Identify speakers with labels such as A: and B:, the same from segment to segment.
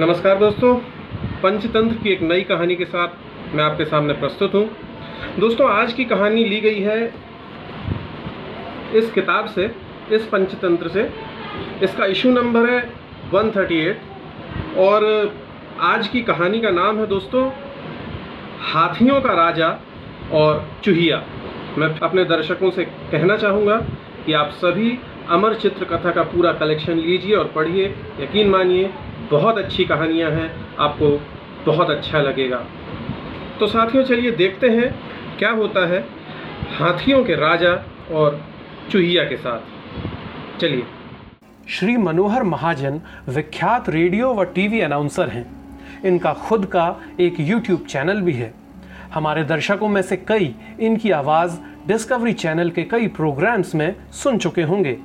A: नमस्कार दोस्तों, पंचतंत्र की एक नई कहानी के साथ मैं आपके सामने प्रस्तुत हूँ। दोस्तों, आज की कहानी ली गई है इस किताब से, इस पंचतंत्र से। इसका इशू नंबर है 138 और आज की कहानी का नाम है दोस्तों, हाथियों का राजा और चूहिया। मैं अपने दर्शकों से कहना चाहूँगा कि आप सभी अमर चित्र कथा का पूरा कलेक्शन लीजिए और पढ़िए, यकीन मानिए बहुत अच्छी कहानियाँ हैं, आपको बहुत अच्छा लगेगा। तो साथियों, चलिए देखते हैं क्या होता है हाथियों के राजा और चूहिया के साथ। चलिए।
B: श्री मनोहर महाजन विख्यात रेडियो व टीवी अनाउंसर हैं। इनका खुद का एक यूट्यूब चैनल भी है। हमारे दर्शकों में से कई इनकी आवाज़ डिस्कवरी चैनल के कई प्रोग्राम्स में सुन चुके होंगे।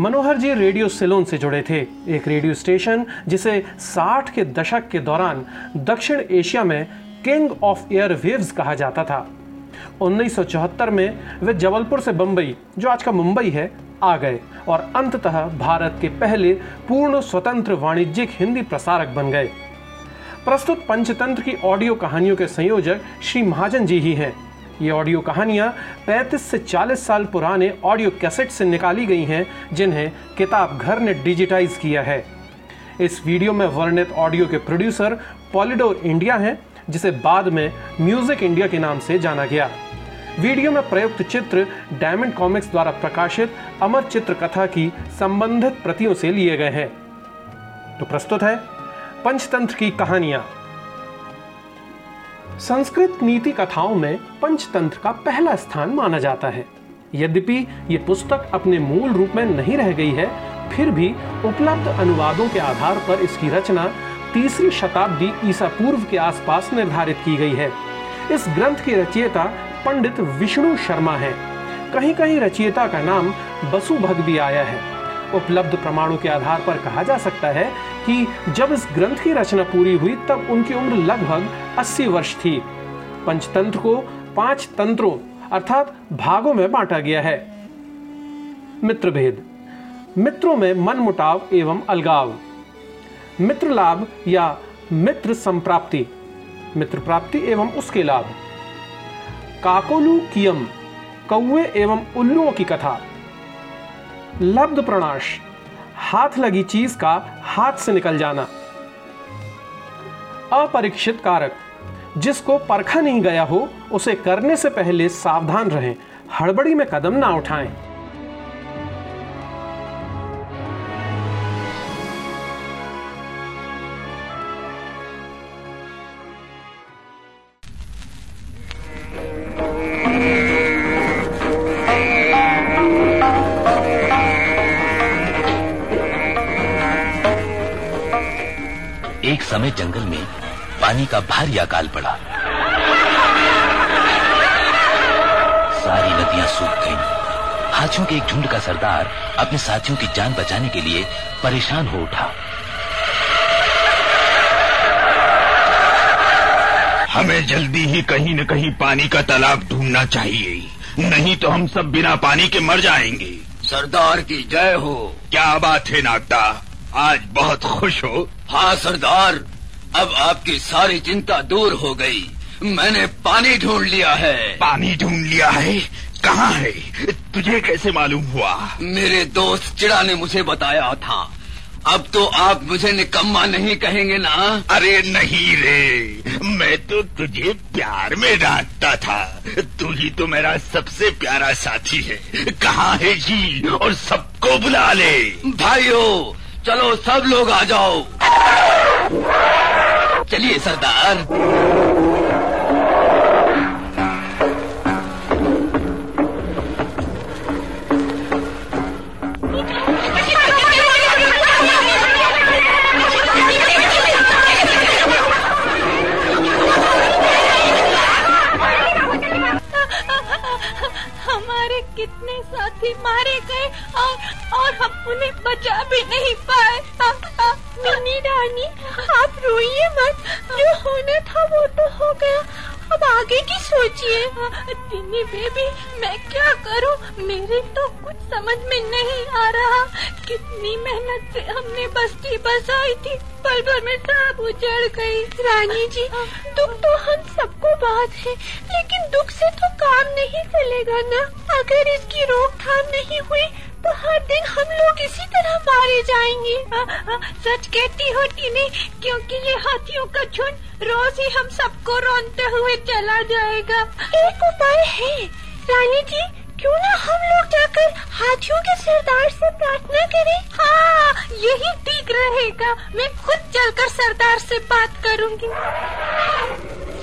B: मनोहर जी रेडियो सिलोन से जुड़े थे। एक रेडियो स्टेशन जिसे 60 के दशक के दौरान दक्षिण एशिया में किंग ऑफ़ एयर वेव्स कहा जाता था। 1974 में वे जबलपुर से बंबई, जो आज का मुंबई है, आ गए और अंततः भारत के पहले पूर्ण स्वतंत्र वाणिज्यिक हिंदी प्रसारक बन गए। प्रस्तुत पंचतंत्र की ऑडियो कहानियों के संयोजक श्री महाजन जी ही हैं। ये ऑडियो कहानियाँ 35 से 40 साल पुराने ऑडियो कैसेट से निकाली गई हैं, जिन्हें किताब घर ने डिजिटाइज किया है। इस वीडियो में वर्णित ऑडियो के प्रोड्यूसर पॉलिडोर इंडिया हैं, जिसे बाद में म्यूज़िक इंडिया के नाम से जाना गया। वीडियो में प्रयुक्त चित्र डायमंड कॉमिक्स द्वारा प्रकाशित अमर चित्र कथा की संबंधित प्रतियों से लिए गए हैं। तो प्रस्तुत है पंचतंत्र की कहानियाँ। संस्कृत नीति कथाओं में पंचतंत्र का पहला स्थान माना जाता है। यद्यपि ये पुस्तक अपने मूल रूप में नहीं रह गई है, फिर भी उपलब्ध अनुवादों के आधार पर इसकी रचना तीसरी शताब्दी ईसा पूर्व के आसपास निर्धारित की गई है। इस ग्रंथ की रचयिता पंडित विष्णु शर्मा है। कहीं कहीं रचयिता का नाम बसु भग भी आया है। उपलब्ध प्रमाणों के आधार पर कहा जा सकता है कि जब इस ग्रंथ की रचना पूरी हुई, तब उनकी उम्र लगभग 80 वर्ष थी। पंचतंत्र को पाँच तंत्रों, अर्थात भागों में बांटा गया है। मित्र भेद मित्रों में मन मुटाव एवं अलगाव। मित्र लाभ या मित्र संप्राप्ति। मित्र प्राप्ति एवं उसके लाभ। काकोलू कियम कौए एवं उल्लुओं की कथा। लब्ध प्रणाश। हाथ लगी चीज़ का हाथ से निकल जाना। अपरीक्षित कारक, जिसको परखा नहीं गया हो, उसे करने से पहले सावधान रहें। हड़बड़ी में कदम ना उठाएँ।
C: समय जंगल में पानी का भारी अकाल पड़ा। सारी नदियाँ सूख गईं। हाथियों के एक झुंड का सरदार अपने साथियों की जान बचाने के लिए परेशान हो उठा।
D: हमें जल्दी ही कहीं न कहीं पानी का तालाब ढूंढना चाहिए। नहीं तो हम सब बिना पानी के मर जाएँगे।
E: सरदार की जय हो।
D: क्या बात है नागदा? आज बहुत खुश हो।
E: हाँ सरदार। अब आपकी सारी चिंता दूर हो गई। मैंने पानी ढूंढ लिया है।
D: पानी ढूंढ लिया है? कहाँ है? तुझे कैसे मालूम हुआ?
E: मेरे दोस्त चिड़ा ने मुझे बताया था। अब तो आप मुझे निकम्मा नहीं कहेंगे ना?
D: अरे नहीं रे। मैं तो तुझे प्यार में डांटता था। तू ही तो मेरा सबसे प्यारा साथी है। कहाँ है जी? और सबको बुला ले।
E: भाइयों चलो सब लोग आ जाओ। चलिए सरदार।
F: मिनी रानी, आप रोइए मत। जो होना था वो तो हो गया। अब आगे की सोचिए। टिनी बेबी, मैं क्या करूँ? मेरे तो कुछ समझ में नहीं आ रहा। कितनी मेहनत से हमने बस्ती बसाई थी। पल भर में सब उजड़ गई। रानी जी, दुख तो हम सबको बात है, लेकिन दुख से तो काम नहीं चलेगा ना। अगर इसकी रोकथाम नहीं हुई तो हर दिन हम लोग इसी तरह मारे जाएँगे। आ, आ, सच कहती हो टीने क्योंकि ये हाथियों का झुंड रोज ही हम सबको रोनते हुए चला जाएगा। एक उपाय है। रानी जी क्यों ना हम लोग जाकर हाथियों के सरदार से प्रार्थना करें? हाँ यही ठीक रहेगा। मैं खुद चलकर सरदार से बात करूँगी।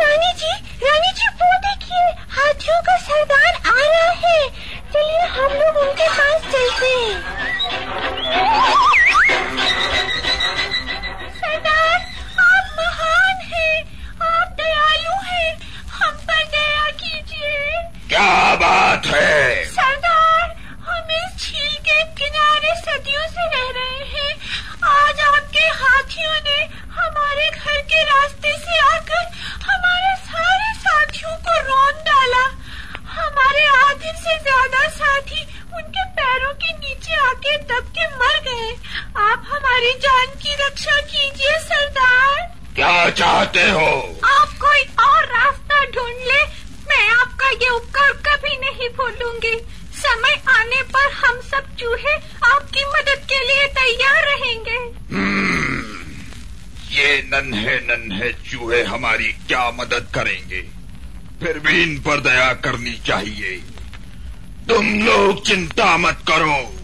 F: रानी जी रानी जी वो देखिए हाथियों का सरदार आ रहा है। चलिए हम लोग उनके पास चलते हैं। हमारी जान की रक्षा कीजिए सरदार।
D: क्या चाहते हो?
F: आप कोई और रास्ता ढूंढ ले मैं आपका ये उपकार कभी नहीं भूलूँगी। समय आने पर हम सब चूहे आपकी मदद के लिए तैयार रहेंगे।
D: ये नन्हे नन्हे चूहे हमारी क्या मदद करेंगे? फिर भी इन पर दया करनी चाहिए। तुम लोग चिंता मत करो।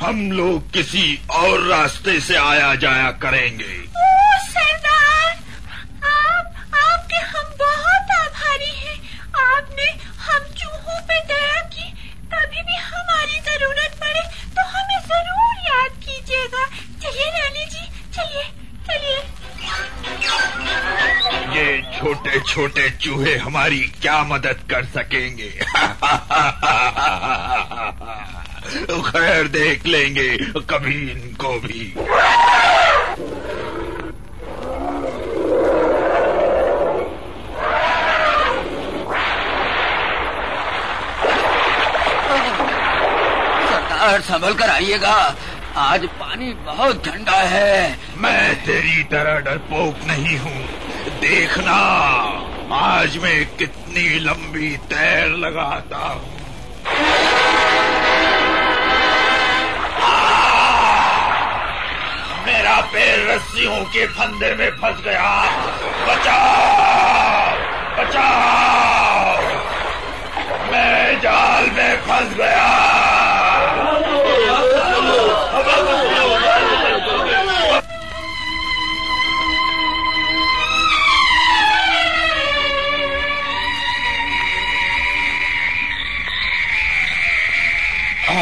D: हम लोग किसी और रास्ते से आया जाया करेंगे।
F: ओ सरदार आप आपके हम बहुत आभारी हैं। आपने हम चूहों पे दया की कभी भी हमारी ज़रूरत पड़े तो हमें ज़रूर याद कीजिएगा। चलिए रानी जी चलिए चलिए।
D: ये छोटे छोटे चूहे हमारी क्या मदद कर सकेंगे? खैर देख लेंगे कभी इनको भी।
E: सरदार संभल कर आइएगा। आज पानी बहुत ठंडा है।
D: मैं तेरी तरह डरपोक नहीं हूँ। देखना आज मैं कितनी लंबी तैर लगाता हूँ। पैर के फंदे में फंस गया। बचाओ! बचाओ! मैं जाल में फंस गया।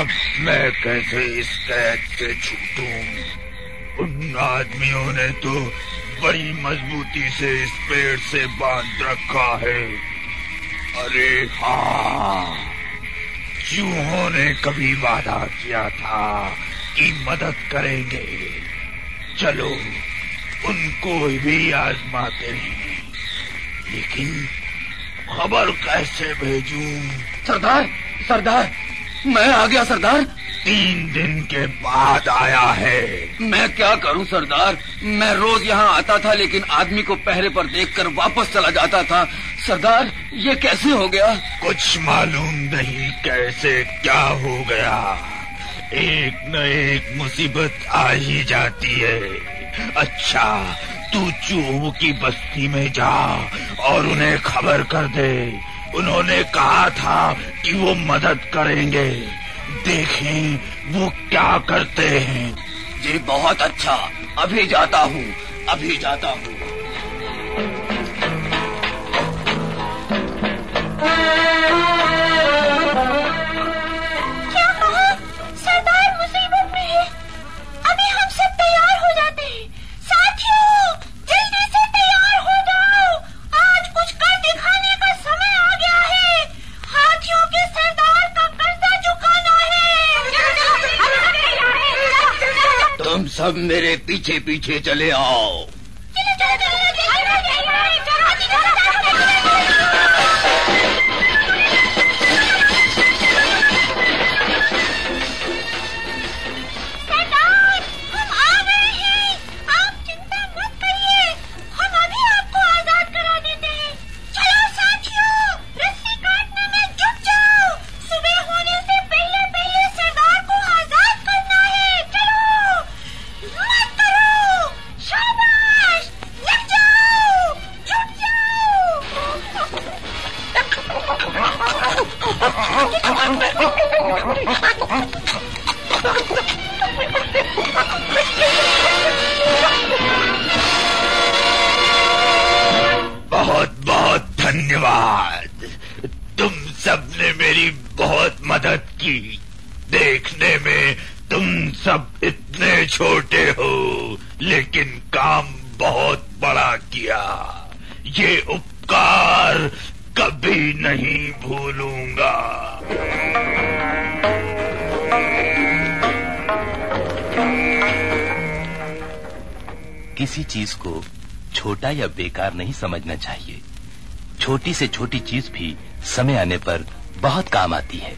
D: अब मैं कैसे इस कैद से छूटूं? उन आदमियों ने तो बड़ी मजबूती से इस पेड़ से बाँध रखा है। अरे हाँ चूहों ने कभी वादा किया था कि मदद करेंगे? चलो, उनको भी आजमाते हैं। लेकिन खबर कैसे भेजूं?
E: सरदार सरदार, मैं आ गया, सरदार।
D: तीन दिन के बाद आया है।
E: मैं क्या करूँ सरदार? मैं रोज यहाँ आता था लेकिन आदमी को पहरे पर देखकर वापस चला जाता था। सरदार ये कैसे हो गया?
D: कुछ मालूम नहीं कैसे क्या हो गया। एक न एक मुसीबत आ ही जाती है। अच्छा तू चूहों की बस्ती में जा और उन्हें खबर कर दे। उन्होंने कहा था कि वो मदद करेंगे। देखें वो क्या करते हैं।
E: जी बहुत अच्छा। अभी जाता हूँ। अभी जाता हूँ। मेरे पीछे पीछे चले आओ।
D: सबने मेरी बहुत मदद की। देखने में तुम सब इतने छोटे हो, लेकिन काम बहुत बड़ा किया। ये उपकार कभी नहीं भूलूँगा।
C: किसी चीज़ को छोटा या बेकार नहीं समझना चाहिए। छोटी से छोटी चीज़ भी समय आने पर बहुत काम आती है।